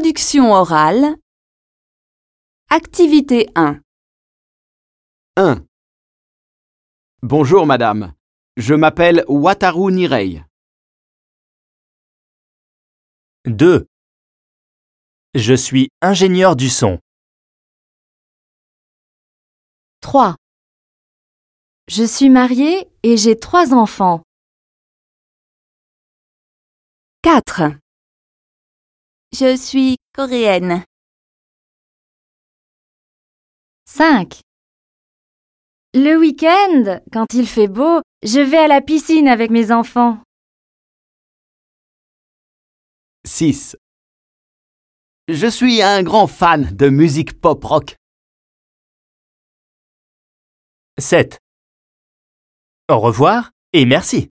Introduction orale. Activité 1. 1. Bonjour madame. Je m'appelle Wataru Nirei. 2. Je suis ingénieur du son. 3. Je suis mariée et j'ai trois enfants. 4. Je suis coréenne. 5. Le week-end, quand il fait beau, je vais à la piscine avec mes enfants. 6. Je suis un grand fan de musique pop rock. 7. Au revoir et merci.